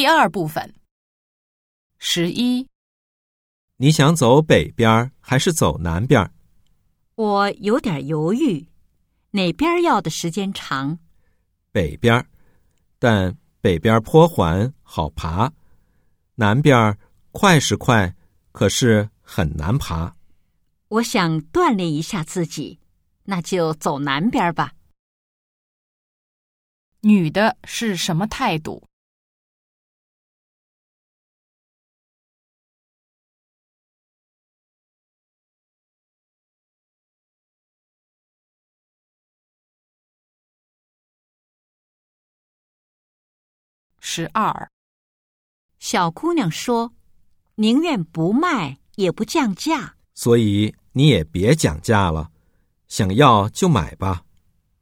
第二部分。十一，你想走北边儿还是走南边儿？我有点犹豫，哪边要的时间长？北边儿，但北边儿坡缓好爬，南边儿快是快，可是很难爬。我想锻炼一下自己，那就走南边吧。女的是什么态度？十二，小姑娘说：“宁愿不卖，也不降价。所以你也别讲价了，想要就买吧。”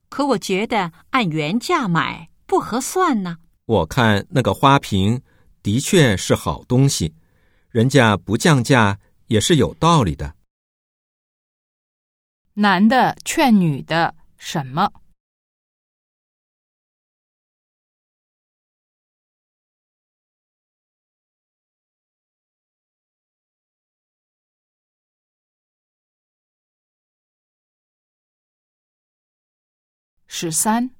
可我觉得按原价买不合算呢。我看那个花瓶的确是好东西，人家不降价也是有道理的。男的劝女的什么？十三，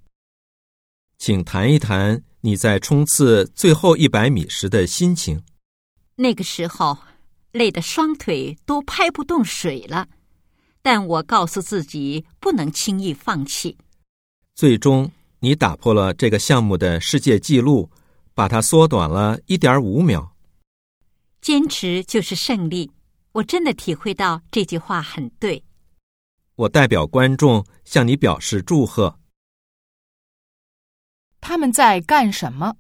请谈一谈你在冲刺最后一百米时的心情。那个时候累得双腿都拍不动水了，但我告诉自己不能轻易放弃。最终，你打破了这个项目的世界纪录，把它缩短了一点五秒。坚持就是胜利，我真的体会到这句话很对。我代表观众向你表示祝贺。他们在干什么？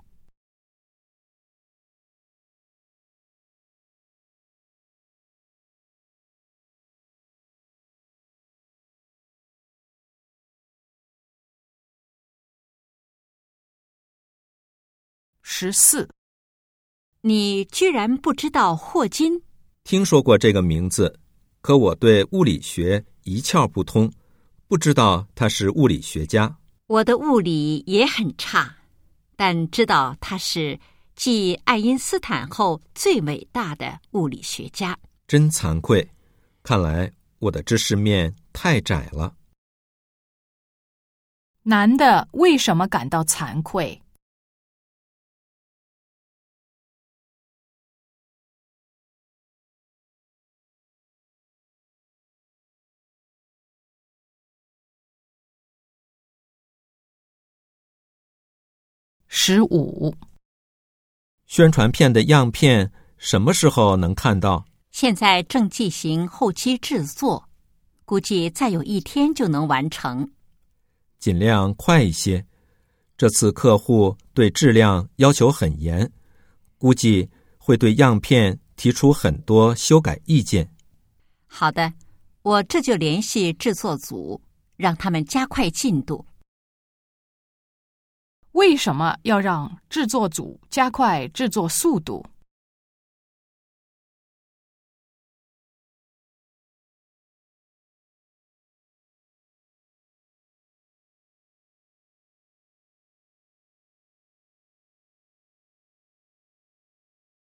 十四，你居然不知道霍金？听说过这个名字，可我对物理学一窍不通，不知道他是物理学家。我的物理也很差，但知道他是继爱因斯坦后最伟大的物理学家。真惭愧，看来我的知识面太窄了。男的为什么感到惭愧？十五，宣传片的样片什么时候能看到？现在正进行后期制作，估计再有一天就能完成。尽量快一些。这次客户对质量要求很严，估计会对样片提出很多修改意见。好的，我这就联系制作组，让他们加快进度。为什么要让制作组加快制作速度？